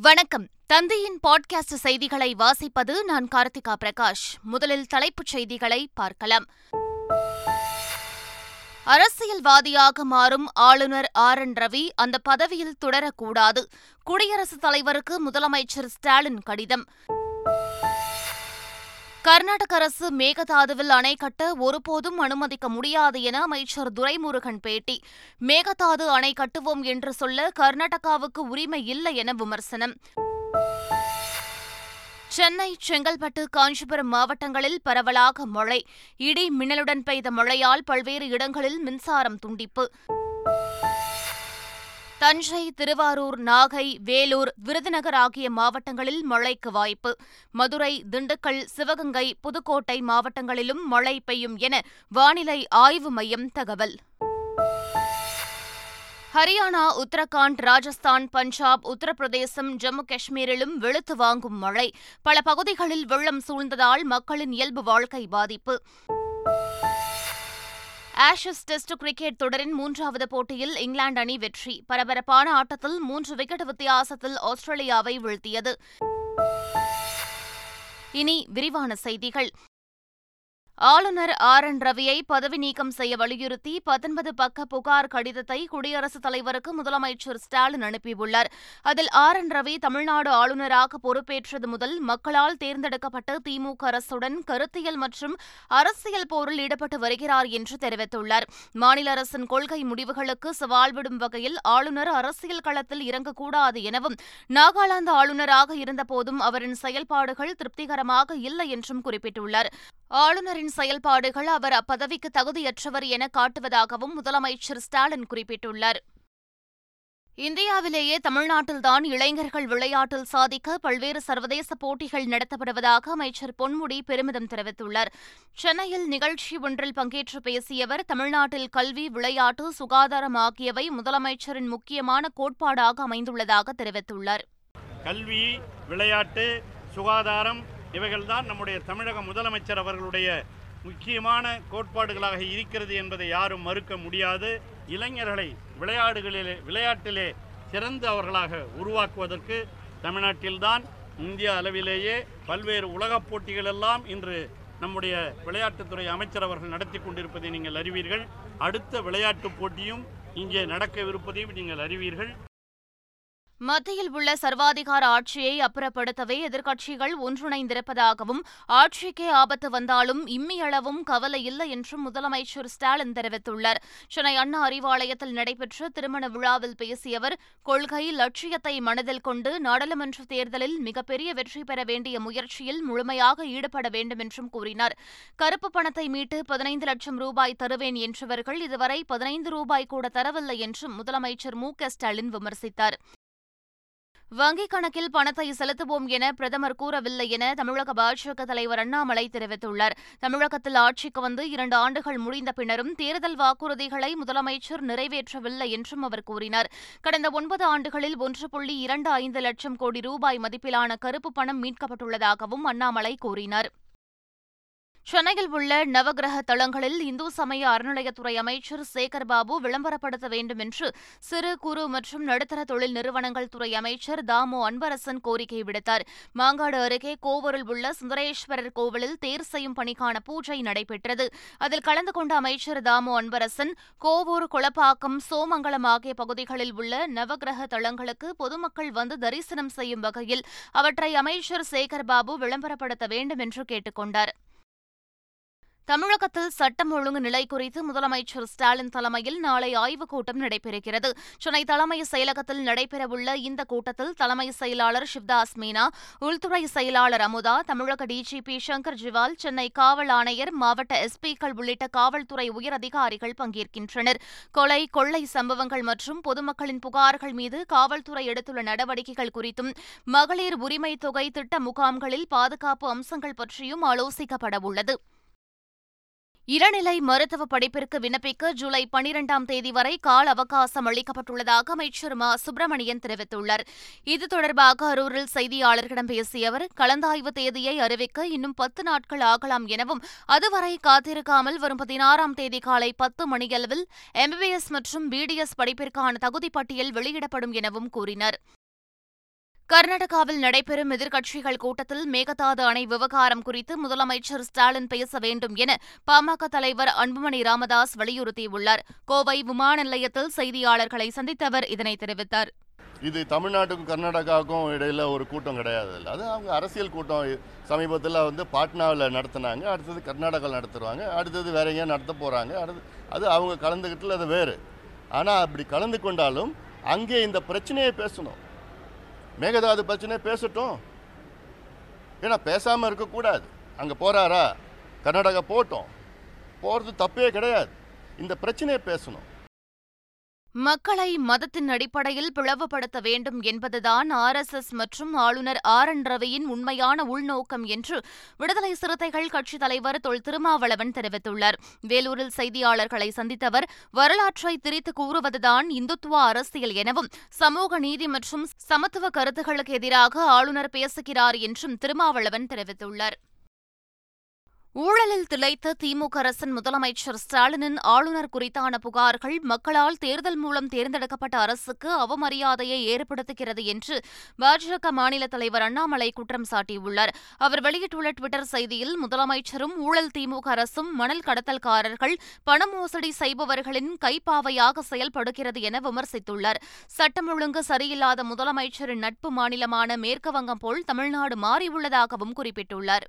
வணக்கம். தந்தையின் பாட்காஸ்ட் செய்திகளை வாசிப்பது நான் கார்த்திகா பிரகாஷ். முதலில் தலைப்புச் செய்திகளை பார்க்கலாம். அரசியல்வாதியாக மாறும் ஆளுநர் ஆர். என். ரவி அந்த பதவியில் தொடரக்கூடாது. குடியரசுத் தலைவருக்கு முதலமைச்சர் ஸ்டாலின் கடிதம். கர்நாடக அரசு மேகதாதுவில் அணை கட்ட ஒருபோதும் அனுமதிக்க முடியாது என அமைச்சர் துரைமுருகன் பேட்டி. மேகதாது அணை கட்டுவோம் என்று சொல்ல கர்நாடகாவுக்கு உரிமை இல்லை என விமர்சனம். சென்னை செங்கல்பட்டு காஞ்சிபுரம் மாவட்டங்களில் பரவலாக மழை. இடி மின்னலுடன் பெய்த மழையால் பல்வேறு இடங்களில் மின்சாரம் துண்டிப்பு. தஞ்சை திருவாரூர் நாகை வேலூர் விருதுநகர் ஆகிய மாவட்டங்களில் மழைக்கு வாய்ப்பு. மதுரை திண்டுக்கல் சிவகங்கை புதுக்கோட்டை மாவட்டங்களிலும் மழை பெய்யும் என வானிலை ஆய்வு மையம் தகவல். ஹரியானா உத்தரகாண்ட் ராஜஸ்தான் பஞ்சாப் உத்தரப்பிரதேசம் ஜம்மு காஷ்மீரிலும் வெளுத்து வாங்கும் மழை. பல பகுதிகளில் வெள்ளம் சூழ்ந்ததால் மக்களின் இயல்பு வாழ்க்கை பாதிப்பு. ஆஷஸ் டெஸ்ட் கிரிக்கெட் தொடரின் மூன்றாவது போட்டியில் இங்கிலாந்து அணி வெற்றி. பரபரப்பான ஆட்டத்தில் மூன்று விக்கெட் வித்தியாசத்தில் ஆஸ்திரேலியாவை வீழ்த்தியது. இனி விரிவான செய்திகள். ஆளுநர் ஆர். என். ரவியை பதவி நீக்கம் செய்ய வலியுறுத்தி பத்தொன்பது பக்க புகார் கடிதத்தை குடியரசுத் தலைவருக்கு முதலமைச்சர் ஸ்டாலின் அனுப்பியுள்ளார். அதில் ஆர். என். ரவி தமிழ்நாடு ஆளுநராக பொறுப்பேற்றது முதல் மக்களால் தேர்ந்தெடுக்கப்பட்ட திமுக அரசுடன் கருத்தியல் மற்றும் அரசியல் போரில் ஈடுபட்டு வருகிறார் என்று தெரிவித்துள்ளார். மாநில அரசின் கொள்கை முடிவுகளுக்கு சவால் விடும் வகையில் ஆளுநர் அரசியல் களத்தில் இறங்கக்கூடாது எனவும் நாகாலாந்து ஆளுநராக இருந்தபோதும் அவரின் செயல்பாடுகள் திருப்திகரமாக இல்லை என்றும் குறிப்பிட்டுள்ளார். ஆளுநரின் செயல்பாடுகள் அவர் அப்பதவிக்கு தகுதியற்றவர் என காட்டுவதாகவும் முதலமைச்சர் ஸ்டாலின் குறிப்பிட்டுள்ளார். இந்தியாவிலேயே தமிழ்நாட்டில்தான் இளைஞர்கள் விளையாட்டில் சாதிக்க பல்வேறு சர்வதேச போட்டிகள் நடத்தப்படுவதாக அமைச்சர் பொன்முடி பெருமிதம் தெரிவித்துள்ளார். சென்னையில் நிகழ்ச்சி ஒன்றில் பங்கேற்று பேசிய அவர் தமிழ்நாட்டில் கல்வி விளையாட்டு சுகாதாரம் ஆகியவை முதலமைச்சரின் முக்கியமான கோட்பாடாக அமைந்துள்ளதாக தெரிவித்துள்ளார். கல்வி விளையாட்டு சுகாதாரம் இவைகள்தான் நம்முடைய தமிழக முதலமைச்சர் அவர்களுடைய முக்கியமான கோட்பாடுகளாக இருக்கிறது என்பதை யாரும் மறுக்க முடியாது. இளைஞர்களை விளையாடுகளிலே விளையாட்டிலே சிறந்து அவர்களாக உருவாக்குவதற்கு தமிழ்நாட்டில்தான் இந்திய அளவிலேயே பல்வேறு உலகப் போட்டிகளெல்லாம் இன்று நம்முடைய விளையாட்டுத்துறை அமைச்சர் அவர்கள் நடத்தி கொண்டிருப்பதை நீங்கள் அறிவீர்கள். அடுத்த விளையாட்டுப் போட்டியும் இங்கே நடக்கவிருப்பதையும் நீங்கள் அறிவீர்கள். மத்தியில் உள்ள சர்வாதிகார ஆட்சியை அப்புறப்படுத்தவே எதிர்க்கட்சிகள் ஒன்றிணைந்திருப்பதாகவும் ஆட்சிக்கே ஆபத்து வந்தாலும் இம்மியளவும் கவலை இல்லை என்றும் முதலமைச்சர் ஸ்டாலின் தெரிவித்துள்ளார். சென்னை அண்ணா அறிவாலயத்தில் நடைபெற்ற திருமண விழாவில் பேசிய அவர் கொள்கை லட்சியத்தை மனதில் கொண்டு நாடாளுமன்ற தேர்தலில் மிகப்பெரிய வெற்றி பெற வேண்டிய முயற்சியில் முழுமையாக ஈடுபட வேண்டும் என்றும் கூறினார். கருப்பு பணத்தை மீட்டு பதினைந்து லட்சம் ரூபாய் தருவேன் என்றவர்கள் இதுவரை பதினைந்து ரூபாய் கூட தரவில்லை என்றும் முதலமைச்சர் மு க ஸ்டாலின் விமர்சித்தார். வங்கிக் கணக்கில் பணத்தை செலுத்துவோம் என பிரதமர் கூறவில்லை என தமிழக பாஜக தலைவர் அண்ணாமலை தெரிவித்துள்ளார். தமிழகத்தில் ஆட்சிக்கு வந்து இரண்டு ஆண்டுகள் முடிந்த பின்னரும் தேர்தல் வாக்குறுதிகளை முதலமைச்சர் நிறைவேற்றவில்லை என்றும் அவர் கூறினார். கடந்த ஒன்பது ஆண்டுகளில் ஒன்று புள்ளி இரண்டு ஐந்து லட்சம் கோடி ரூபாய் மதிப்பிலான கருப்பு பணம் மீட்கப்பட்டுள்ளதாகவும் அண்ணாமலை கூறினார். சென்னையில் உள்ள நவகிரக தளங்களில் இந்து சமய அறநிலையத்துறை அமைச்சர் சேகர் பாபு விளம்பரப்படுத்த வேண்டும் என்று சிறு குறு மற்றும் நடுத்தர தொழில் நிறுவனங்கள் துறை அமைச்சர் தாமு அன்பரசன் கோரிக்கை விடுத்தார். மாங்காடு அருகே கோவூரில் உள்ள சுந்தரேஸ்வரர் கோவிலில் தேர் செய்யும் பணிக்கான பூஜை நடைபெற்றது. அதில் கலந்து கொண்ட அமைச்சர் தாமு அன்பரசன் கோவூர் குளப்பாக்கம் சோமங்கலம் ஆகிய பகுதிகளில் உள்ள நவகிரக தளங்களுக்கு பொதுமக்கள் வந்து தரிசனம் செய்யும் வகையில் அவற்றை அமைச்சர் சேகர் பாபு விளம்பரப்படுத்த வேண்டும் என்று கேட்டுக் கொண்டார் தமிழகத்தில் சட்டம் ஒழுங்கு நிலை குறித்து முதலமைச்சர் ஸ்டாலின் தலைமையில் நாளை ஆய்வுக் கூட்டம் நடைபெறுகிறது. சென்னை தலைமை செயலகத்தில் நடைபெறவுள்ள இந்த கூட்டத்தில் தலைமை செயலாளர் சிவ்தாஸ் மீனா உள்துறை செயலாளர் அமுதா தமிழக டிஜிபி சங்கர் ஜிவால் சென்னை காவல் ஆணையர் மாவட்ட எஸ்பிக்கள் உள்ளிட்ட காவல்துறை உயரதிகாரிகள் பங்கேற்கின்றனர். கொலை கொள்ளை சம்பவங்கள் மற்றும் பொதுமக்களின் புகார்கள் மீது காவல்துறை எடுத்துள்ள நடவடிக்கைகள் குறித்தும் மகளிர் உரிமை தொகை திட்ட முகாம்களில் பாதுகாப்பு அம்சங்கள் பற்றியும் ஆலோசிக்கப்படவுள்ளது. இளநிலை மருத்துவ படிப்பிற்கு விண்ணப்பிக்க ஜூலை பனிரெண்டாம் தேதி வரை கால அவகாசம் அளிக்கப்பட்டுள்ளதாக அமைச்சர் மா. சுப்பிரமணியன் தெரிவித்துள்ளார். இது தொடர்பாக அரூரில் செய்தியாளர்களிடம் பேசிய அவர் கலந்தாய்வு தேதியை அறிவிக்க இன்னும் பத்து நாட்கள் ஆகலாம் எனவும் அதுவரை காத்திருக்காமல் வரும் பதினாறாம் தேதி காலை பத்து மணியளவில் எம்பிபிஎஸ் மற்றும் பிடிஎஸ் படிப்பிற்கான தகுதி பட்டியல் வெளியிடப்படும் எனவும் கூறினார். கர்நாடகாவில் நடைபெறும் எதிர்க்கட்சிகள் கூட்டத்தில் மேகதாது அணை விவகாரம் குறித்து முதலமைச்சர் ஸ்டாலின் பேச வேண்டும் என பாமக தலைவர் அன்புமணி ராமதாஸ் வலியுறுத்தியுள்ளார். கோவை விமான நிலையத்தில் செய்தியாளர்களை சந்தித்த அவர் இதனை தெரிவித்தார். இது தமிழ்நாட்டுக்கும் கர்நாடகாவுக்கும் இடையில ஒரு கூட்டம் கிடையாது. அது அவங்க அரசியல் கூட்டம். சமீபத்தில் வந்து பாட்னாவில் நடத்துனாங்க. அடுத்தது கர்நாடகாவில் நடத்துருவாங்க அடுத்தது வேற எங்கேயும் நடத்த போகிறாங்க அடுத்து அது அவங்க கலந்துக்கிட்டு அது வேறு. ஆனால் அப்படி கலந்து கொண்டாலும் அங்கே இந்த பிரச்சனையை பேசணும். மேகதாது பிரச்சனை பேசட்டும். ஏன்னா பேசாமல் இருக்கக்கூடாது. அங்கே போகிறாரா கர்நாடகா போட்டோம். போகிறது தப்பே கிடையாது. இந்த பிரச்சனையை பேசணும். மக்களை மதத்தின் அடிப்படையில் பிளவுபடுத்த வேண்டும் என்பதுதான் ஆர்எஸ்எஸ் மற்றும் ஆளுநர் ஆர் என் ரவியின் உண்மையான உள்நோக்கம் என்று விடுதலை சிறுத்தைகள் கட்சித் தலைவர் தொல் திருமாவளவன் தெரிவித்துள்ளார். வேலூரில் செய்தியாளர்களை சந்தித்த வரலாற்றை திரித்து கூறுவதுதான் இந்துத்துவ அரசியல் எனவும் சமூக நீதி மற்றும் சமத்துவ கருத்துகளுக்கு எதிராக ஆளுநர் பேசுகிறார் என்றும் திருமாவளவன் தெரிவித்துள்ளார். ஊழலில் திளைத்த திமுக அரசின் முதலமைச்சர் ஸ்டாலினின் ஆளுநர் குறித்தான புகார்கள் மக்களால் தேர்தல் மூலம் தேர்ந்தெடுக்கப்பட்ட அரசுக்கு அவமரியாதையை ஏற்படுத்துகிறது என்று பாஜக மாநில தலைவர் அண்ணாமலை குற்றம் சாட்டியுள்ளார். அவர் வெளியிட்டுள்ள டுவிட்டர் செய்தியில் முதலமைச்சரும் ஊழல் திமுக அரசும் மணல் கடத்தல்காரர்கள் பண மோசடி செய்பவர்களின் கைப்பாவையாக செயல்படுகிறது என விமர்சித்துள்ளார். சட்டம் ஒழுங்கு சரியில்லாத முதலமைச்சரின் நட்பு மாநிலமான மேற்குவங்கம் போல் தமிழ்நாடு மாறியுள்ளதாகவும் குறிப்பிட்டுள்ளார்.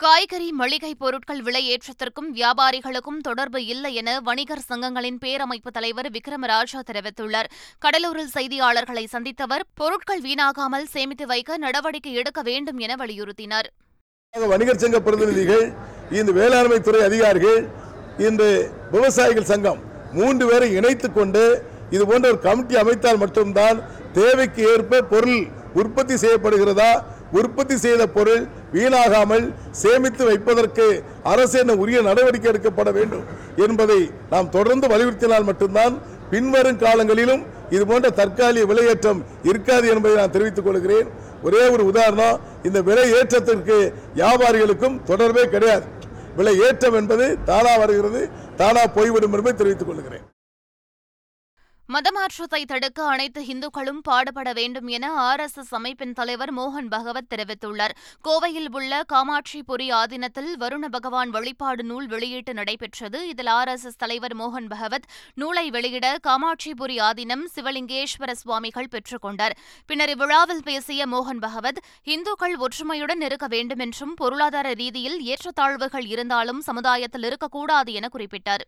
காய்கறி மளிகை பொருட்கள் விலை ஏற்றத்திற்கும் வியாபாரிகளுக்கும் தொடர்பு இல்லை என வணிகர் சங்கங்களின் பேரமைப்பு தலைவர் விக்ரமராஜா தெரிவித்துள்ளார். கடலூரில் செய்தியாளர்களை சந்தித்தவர் பொருட்கள் வீணாகாமல் சேமித்து வைக்க நடவடிக்கை எடுக்க வேண்டும் என வலியுறுத்தினார். வணிகர் சங்க பிரதிநிதிகள் இந்த வேளாண்மை துறை அதிகாரிகள் இன்று விவசாயிகள் சங்கம் மூன்று பேரை இணைத்துக் கொண்டு இது போன்ற ஒரு கமிட்டி அமைத்தால் மட்டும்தான் தேவைக்கு ஏற்ப பொருள் உற்பத்தி செய்யப்படுகிறதா உற்பத்தி செய்த பொருள் வீணாகாமல் சேமித்து வைப்பதற்கு அரசு என்ன உரிய நடவடிக்கை எடுக்கப்பட வேண்டும் என்பதை நாம் தொடர்ந்து வலியுறுத்தினால் மட்டும்தான் பின்வரும் காலங்களிலும் இது போன்ற தற்காலிக விலையேற்றம் இருக்காது என்பதை நான் தெரிவித்துக் கொள்கிறேன். ஒரே ஒரு உதாரணம் இந்த விலை ஏற்றத்திற்கு வியாபாரிகளுக்கும் தொடர்பே கிடையாது. விலை ஏற்றம் என்பது தானா வருகிறது தானா போய்விடும் என்பதை தெரிவித்துக் கொள்கிறேன். மதமாற்றத்தை தடுக்க அனைத்து இந்துக்களும் பாடுபட வேண்டும் என ஆர் எஸ் எஸ் அமைப்பின் தலைவர் மோகன் பகவத் தெரிவித்துள்ளார். கோவையில் உள்ள காமாட்சிபுரி ஆதீனத்தில் வருண பகவான் வழிபாடு நூல் வெளியீட்டு நடைபெற்றது. இதில் ஆர் எஸ் எஸ் தலைவர் மோகன் பகவத் நூலை வெளியிட காமாட்சிபுரி ஆதீனம் சிவலிங்கேஸ்வர சுவாமிகள் பெற்றுக் கொண்டார் பின்னர் இவ்விழாவில் பேசிய மோகன் பகவத் இந்துக்கள் ஒற்றுமையுடன் இருக்க வேண்டும் என்றும் பொருளாதார ரீதியில் ஏற்றத்தாழ்வுகள் இருந்தாலும் சமுதாயத்தில் இருக்கக்கூடாது என குறிப்பிட்டார்.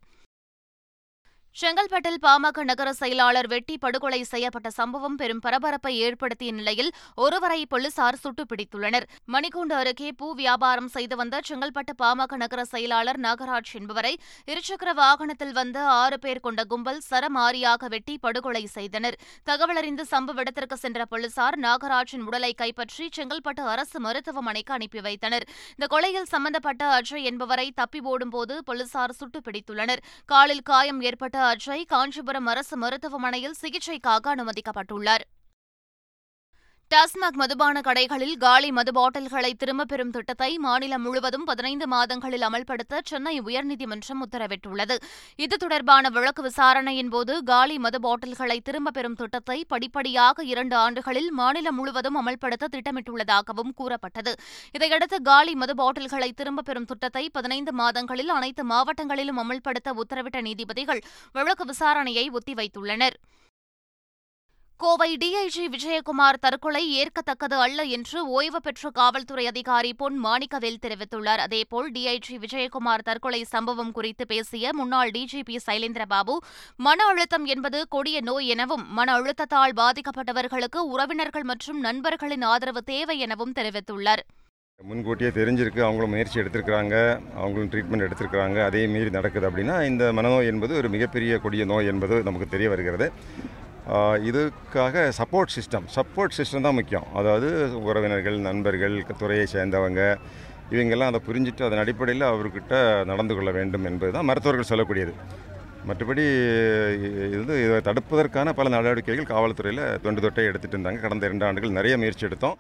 செங்கல்பட்டில் பாமக நகர செயலாளர் வெட்டி படுகொலை செய்யப்பட்ட சம்பவம் பெரும் பரபரப்பை ஏற்படுத்திய நிலையில் ஒருவரை போலீசார் சுட்டுப் பிடித்துள்ளனர் மணிக்கூண்டு அருகே பூ வியாபாரம் செய்து வந்த செங்கல்பட்டு பாமக நகர செயலாளர் நாகராஜ் என்பவரை இருசக்கர வாகனத்தில் வந்த ஆறு பேர் கொண்ட கும்பல் சரமாரியாக வெட்டி படுகொலை செய்தனர். தகவலறிந்து சம்பவ இடத்திற்கு சென்ற போலீசார் நாகராஜின் உடலை கைப்பற்றி செங்கல்பட்டு அரசு மருத்துவமனைக்கு அனுப்பி வைத்தனர். இந்த கொலையில் சம்பந்தப்பட்ட அஜய் என்பவரை தப்பி ஓடும்போது போலீசார் சுட்டுப் பிடித்துள்ளனர் காலில் காயம் ஏற்பட்ட அஜய் காஞ்சிபுரம் அரசு மருத்துவமனையில் சிகிச்சைக்காக அனுமதிக்கப்பட்டுள்ளார். டாஸ்மாக் மதுபான கடைகளில் காலி மது பாட்டில்களை திரும்பப் பெறும் திட்டத்தை மாநிலம் முழுவதும் பதினைந்து மாதங்களில் அமல்படுத்த சென்னை உயர்நீதிமன்றம் உத்தரவிட்டுள்ளது. இது தொடர்பான வழக்கு விசாரணையின் போது காலி மது பாட்டில்களை திரும்பப் பெறும் திட்டத்தை படிப்படியாக இரண்டு ஆண்டுகளில் மாநிலம் முழுவதும் அமல்படுத்த திட்டமிட்டுள்ளதாகவும் கூறப்பட்டது. இதையடுத்து காலி மது பாட்டில்களை திரும்பப் பெறும் திட்டத்தை பதினைந்து மாதங்களில் அனைத்து மாவட்டங்களிலும் அமல்படுத்த உத்தரவிட்ட நீதிபதிகள் வழக்கு விசாரணையை ஒத்திவைத்துள்ளனர். கோவை டிஐஜி விஜயகுமார் தற்கொலை ஏற்கத்தக்கது அல்ல என்று ஓய்வு பெற்ற காவல்துறை அதிகாரி பொன் மாணிக்கவேல் தெரிவித்துள்ளார். அதேபோல் டிஐஜி விஜயகுமார் தற்கொலை சம்பவம் குறித்து பேசிய முன்னாள் டிஜிபி சைலேந்திரபாபு மன அழுத்தம் என்பது கொடிய நோய் எனவும் மன அழுத்தத்தால் பாதிக்கப்பட்டவர்களுக்கு உறவினர்கள் மற்றும் நண்பர்களின் ஆதரவு தேவை எனவும் தெரிவித்துள்ளார். முன்கூட்டியே தெரிஞ்சிருக்கு. அவங்களும் முயற்சி எடுத்திருக்கிறாங்க. அவங்களும் ட்ரீட்மெண்ட் எடுத்திருக்கிறாங்க. அதே மீறி நடக்குது அப்படின்னா இந்த மனநோய் என்பது ஒரு மிகப்பெரிய கொடிய நோய் என்பது நமக்கு தெரிய வருகிறது. இதுக்காக சப்போர்ட் சிஸ்டம் சப்போர்ட் சிஸ்டம் தான் முக்கியம். அதாவது உறவினர்கள் நண்பர்கள் துறையை சேர்ந்தவங்க இவங்கெல்லாம் அதை புரிஞ்சுட்டு அதன் அடிப்படையில் அவர்கிட்ட நடந்து கொள்ள வேண்டும் என்பது தான் மருத்துவர்கள் சொல்லக்கூடியது. மற்றபடி இது வந்து இதை தடுப்பதற்கான பல நடவடிக்கைகள் காவல்துறையில் தொண்டு தொட்டை எடுத்துகிட்டு இருந்தாங்க. கடந்த இரண்டு ஆண்டுகள் நிறைய முயற்சி எடுத்தோம்.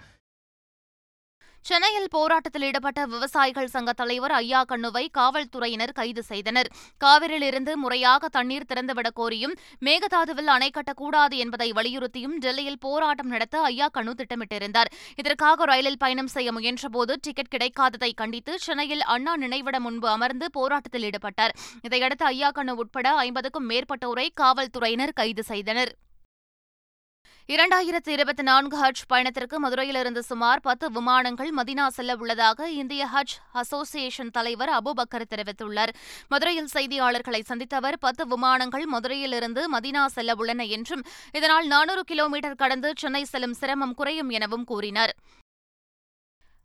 சென்னையில் போராட்டத்தில் ஈடுபட்ட விவசாயிகள் சங்க தலைவர் ஐயா கண்ணுவை காவல்துறையினர் கைது செய்தனர். காவிரியிலிருந்து முறையாக தண்ணீர் திறந்துவிடக் கோரியும் மேகதாதுவில் அணை கட்டக்கூடாது என்பதை வலியுறுத்தியும் டெல்லியில் போராட்டம் நடத்த ஐயா கண்ணு திட்டமிட்டிருந்தார். இதற்காக ரயிலில் பயணம் செய்ய முயன்றபோது டிக்கெட் கிடைக்காததை கண்டித்து சென்னையில் அண்ணா நினைவிடம் முன்பு அமர்ந்து போராட்டத்தில் ஈடுபட்டார். இதையடுத்து ஐயா கண்ணு உட்பட ஐம்பதுக்கும் மேற்பட்டோரை காவல்துறையினர் கைது செய்தனர். இரண்டாயிரத்து இருபத்தி நான்கு ஹஜ் பயணத்திற்கு மதுரையிலிருந்து சுமார் பத்து விமானங்கள் மதினா செல்ல உள்ளதாக இந்திய ஹஜ் அசோசியேஷன் தலைவர் அபுபக்கர் தெரிவித்துள்ளார். மதுரையில் செய்தியாளர்களை சந்தித்த அவர் பத்து விமானங்கள் மதுரையிலிருந்து மதினா செல்ல உள்ளன என்றும் இதனால் நானூறு கிலோமீட்டர் கடந்து சென்னை செல்லும் சிரமம் குறையும் எனவும் கூறினார்.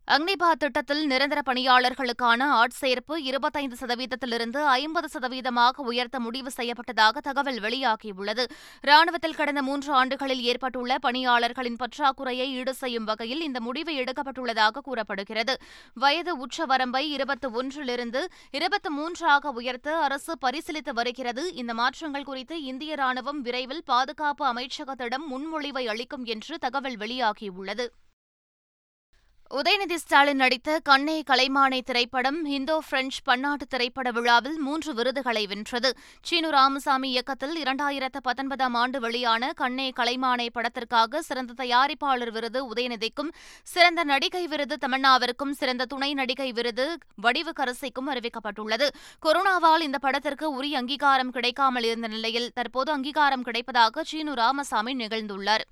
அக்னிபாத் திட்டத்தில் நிரந்தர பணியாளர்களுக்கான ஆட்சேர்ப்பு இருபத்தைந்து சதவீதத்திலிருந்து ஐம்பது சதவீதமாக உயர்த்த முடிவு செய்யப்பட்டதாக தகவல் வெளியாகியுள்ளது. ராணுவத்தில் கடந்த மூன்று ஆண்டுகளில் ஏற்பட்டுள்ள பணியாளர்களின் பற்றாக்குறையை ஈடு செய்யும் வகையில் இந்த முடிவு எடுக்கப்பட்டுள்ளதாக கூறப்படுகிறது. வயது உச்சவரம்பை இருபத்தி ஒன்றிலிருந்து இருபத்தி மூன்றாக உயர்த்த அரசு பரிசீலித்து வருகிறது. இந்த மாற்றங்கள் குறித்து இந்திய ராணுவம் விரைவில் பாதுகாப்பு அமைச்சகத்திடம் முன்மொழிவை அளிக்கும் என்று தகவல் வெளியாகியுள்ளது. உதயநிதி ஸ்டாலின் நடித்த கண்ணே கலைமானே திரைப்படம் இந்தோ பிரெஞ்சு பன்னாட்டு திரைப்பட விழாவில் மூன்று விருதுகளை வென்றது. சீனு ராமசாமி இயக்கத்தில் இரண்டாயிரத்து பத்தொன்பதாம் ஆண்டு வெளியான கண்ணே கலைமானே படத்திற்காக சிறந்த தயாரிப்பாளர் விருது உதயநிதிக்கும் சிறந்த நடிகை விருது தமன்னாவிற்கும் சிறந்த துணை நடிகை விருது வடிவுக்கரசிக்கும் அறிவிக்கப்பட்டுள்ளது. கொரோனாவால் இந்த படத்திற்கு உரிய அங்கீகாரம் கிடைக்காமல் இருந்த நிலையில் தற்போது அங்கீகாரம் கிடைப்பதாக சீனு ராமசாமி நிகழ்ந்துள்ளார்.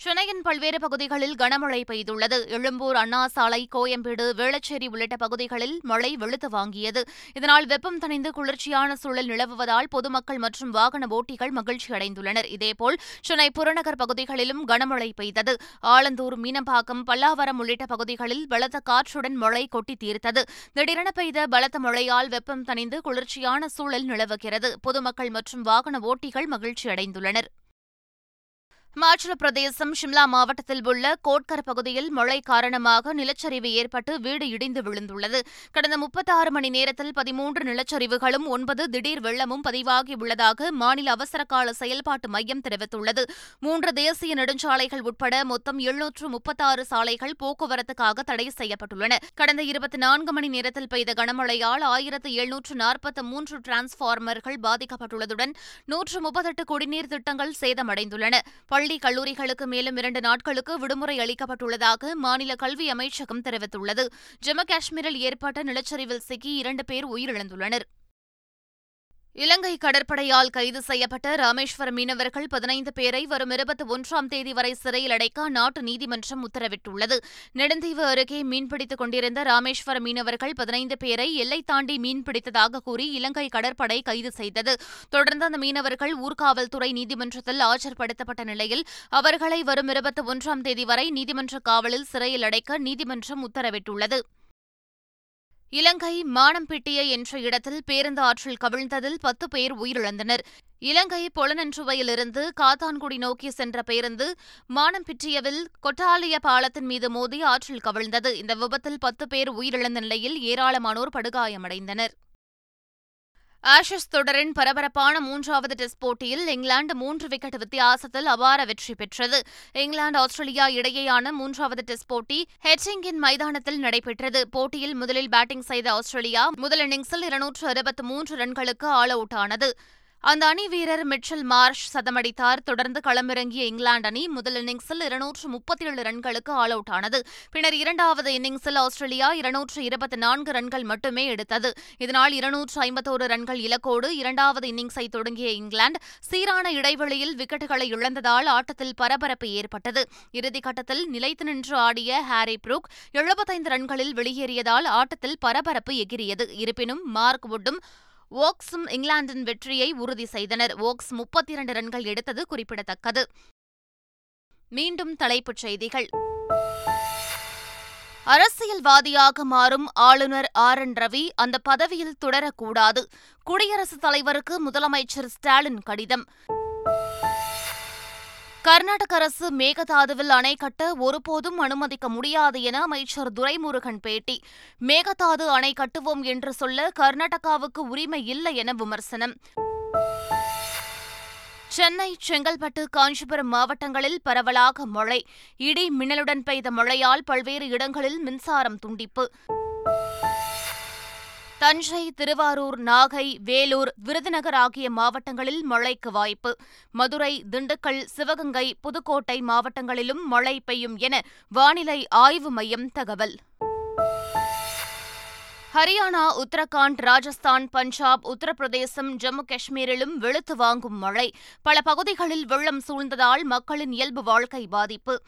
சென்னையின் பல்வேறு பகுதிகளில் கனமழை பெய்துள்ளது. எழும்பூர் அண்ணா சாலை கோயம்பேடு வேளச்சேரி உள்ளிட்ட பகுதிகளில் மழை வெளுத்து வாங்கியது. இதனால் வெப்பம் தணிந்து குளிர்ச்சியான சூழல் நிலவுவதால் பொதுமக்கள் மற்றும் வாகன ஓட்டிகள் மகிழ்ச்சி அடைந்துள்ளனர். இதேபோல் சென்னை புறநகர் பகுதிகளிலும் கனமழை பெய்தது. ஆலந்தூர் மீனம்பாக்கம் பல்லாவரம் உள்ளிட்ட பகுதிகளில் பலத்த காற்றுடன் மழை கொட்டி தீர்த்தது. திடீரென பெய்த பலத்த மழையால் வெப்பம் தணிந்து குளிர்ச்சியான சூழல் நிலவுகிறது. பொதுமக்கள் மற்றும் வாகன ஓட்டிகள் மகிழ்ச்சி அடைந்துள்ளனர். இமாச்சல பிரதேசம் ஷிம்லா மாவட்டத்தில் உள்ள கோட்கர் பகுதியில் மழை காரணமாக நிலச்சரிவு ஏற்பட்டு வீடு இடிந்து விழுந்துள்ளது. கடந்த முப்பத்தாறு மணி நேரத்தில் பதிமூன்று நிலச்சரிவுகளும் ஒன்பது திடீர் வெள்ளமும் பதிவாகியுள்ளதாக மாநில அவசரகால செயல்பாட்டு மையம் தெரிவித்துள்ளது. மூன்று தேசிய நெடுஞ்சாலைகள் உட்பட மொத்தம் எழுநூற்று முப்பத்தாறு சாலைகள் போக்குவரத்துக்காக தடை செய்யப்பட்டுள்ளன. கடந்த இருபத்தி நான்கு மணி நேரத்தில் பெய்த கனமழையால் ஆயிரத்து எழுநூற்று நாற்பத்தி மூன்று டிரான்ஸ்பார்மர்கள் பாதிக்கப்பட்டுள்ளதுடன் நூற்று முப்பத்தெட்டு குடிநீர் திட்டங்கள் சேதமடைந்துள்ளன. பள்ளி கல்லூரிகளுக்கு மேலும் இரண்டு நாட்களுக்கு விடுமுறை அளிக்கப்பட்டுள்ளதாக மாநில கல்வி அமைச்சகம் தெரிவித்துள்ளது. ஜம்மு காஷ்மீரில் ஏற்பட்ட நிலச்சரிவில் சிக்கி இரண்டு பேர் உயிரிழந்துள்ளனர். இலங்கை கடற்படையால் கைது செய்யப்பட்ட ராமேஸ்வரம் மீனவர்கள் பதினைந்து பேரை வரும் இருபத்தி ஒன்றாம் தேதி வரை சிறையில் அடைக்க அந்நாட்டு நீதிமன்றம் உத்தரவிட்டுள்ளது. நெடுந்தீவு அருகே மீன்பிடித்துக் கொண்டிருந்த ராமேஸ்வரம் மீனவர்கள் பதினைந்து பேரை எல்லை தாண்டி மீன்பிடித்ததாக கூறி இலங்கை கடற்படை கைது செய்தது. தொடர்ந்து அந்த மீனவர்கள் ஊர்காவல்துறை நீதிமன்றத்தில் ஆஜர்படுத்தப்பட்ட நிலையில் அவர்களை வரும் இருபத்தி ஒன்றாம் தேதி வரை நீதிமன்ற காவலில் சிறையில் அடைக்க நீதிமன்றம் உத்தரவிட்டுள்ளது. இலங்கை மானம்பிட்டிய என்ற இடத்தில் பேருந்து ஆற்றில் கவிழ்ந்ததில் பத்து பேர் உயிரிழந்தனர். இலங்கை பொலனன்றுவையிலிருந்து காத்தான்குடி நோக்கி சென்ற பேருந்து மானம்பிட்டியவில் கொட்டாலிய பாலத்தின் மீது மோதி ஆற்றில் கவிழ்ந்தது. இந்த விபத்தில் பத்து பேர் உயிரிழந்த நிலையில் ஏராளமானோர் படுகாயமடைந்தனர். ஆஷஸ் தொடரின் பரபரப்பான மூன்றாவது டெஸ்ட் போட்டியில் இங்கிலாந்து மூன்று விக்கெட் வித்தியாசத்தில் அபார வெற்றி பெற்றது. இங்கிலாந்து ஆஸ்திரேலியா இடையேயான மூன்றாவது டெஸ்ட் போட்டி ஹெச்சிங்கின் மைதானத்தில் நடைபெற்றது. போட்டியில் முதலில் பேட்டிங் செய்த ஆஸ்திரேலியா முதல் இன்னிங்ஸில் இருநூற்று அறுபத்து மூன்று ரன்களுக்கு ஆல் அவுட் ஆனது அந்த அணி வீரர் மிட்சல் மார்ஷ் சதமடித்தார். தொடர்ந்து களமிறங்கிய இங்கிலாந்து அணி முதல் இன்னிங்ஸில் இருநூற்று முப்பத்தி ஏழு ரன்களுக்கு ஆல் அவுட் ஆனது. பின்னர் இரண்டாவது இன்னிங்ஸில் ஆஸ்திரேலியா இருநூற்று இருபத்தி நான்கு ரன்கள் மட்டுமே எடுத்தது. இதனால் இருநூற்று ஐம்பத்தோரு ரன்கள் இலக்கோடு இரண்டாவது இன்னிங்ஸை தொடங்கிய இங்கிலாந்து சீரான இடைவெளியில் விக்கெட்டுகளை இழந்ததால் ஆட்டத்தில் பரபரப்பு ஏற்பட்டது. இறுதிக்கட்டத்தில் நிலைத்து நின்று ஆடிய ஹாரி புரூக் எழுபத்தைந்து ரன்களில் வெளியேறியதால் ஆட்டத்தில் பரபரப்பு எகிரியது இருப்பினும் மார்க் வுட்டும் ஓக்ஸும் இங்கிலாந்தின் வெற்றியை உறுதி செய்தனர். ஓக்ஸ் முப்பத்தி இரண்டு ரன்கள் எடுத்தது குறிப்பிடத்தக்கது. மீண்டும் தலைப்புச் செய்திகள். அரசியல்வாதியாக மாறும் ஆளுநர் ஆர் என் ரவி அந்த பதவியில் தொடரக்கூடாது. குடியரசுத் தலைவருக்கு முதலமைச்சர் ஸ்டாலின் கடிதம். கர்நாடக அரசு மேகதாதுவில் அணை கட்ட ஒருபோதும் அனுமதிக்க முடியாது என அமைச்சர் துரைமுருகன் பேட்டி. மேகதாது அணை கட்டுவோம் என்று சொல்ல கர்நாடகாவுக்கு உரிமை இல்லை என விமர்சனம். சென்னை செங்கல்பட்டு காஞ்சிபுரம் மாவட்டங்களில் பரவலாக மழை. இடி மின்னலுடன் பெய்த மழையால் பல்வேறு இடங்களில் மின்சாரம் துண்டிப்பு. தஞ்சை திருவாரூர் நாகை வேலூர் விருதுநகர் ஆகிய மாவட்டங்களில் மழைக்கு வாய்ப்பு. மதுரை திண்டுக்கல் சிவகங்கை புதுக்கோட்டை மாவட்டங்களிலும் மழை பெய்யும் என வானிலை ஆய்வு மையம் தகவல். ஹரியானா உத்தரகாண்ட் ராஜஸ்தான் பஞ்சாப் உத்தரப்பிரதேசம் ஜம்மு காஷ்மீரிலும் வெளுத்து வாங்கும் மழை. பல பகுதிகளில் வெள்ளம் சூழ்ந்ததால் மக்களின் இயல்பு வாழ்க்கை பாதிப்பு.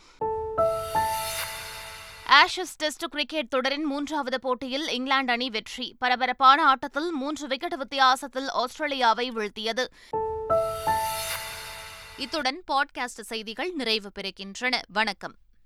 ஆஷஸ் டெஸ்ட் கிரிக்கெட் தொடரின் மூன்றாவது போட்டியில் இங்கிலாந்து அணி வெற்றி. பரபரப்பான ஆட்டத்தில் மூன்று விக்கெட் வித்தியாசத்தில் ஆஸ்திரேலியாவை வீழ்த்தியது. இத்துடன் பாட்காஸ்ட் செய்திகள் நிறைவு பெறுகின்றன. வணக்கம்.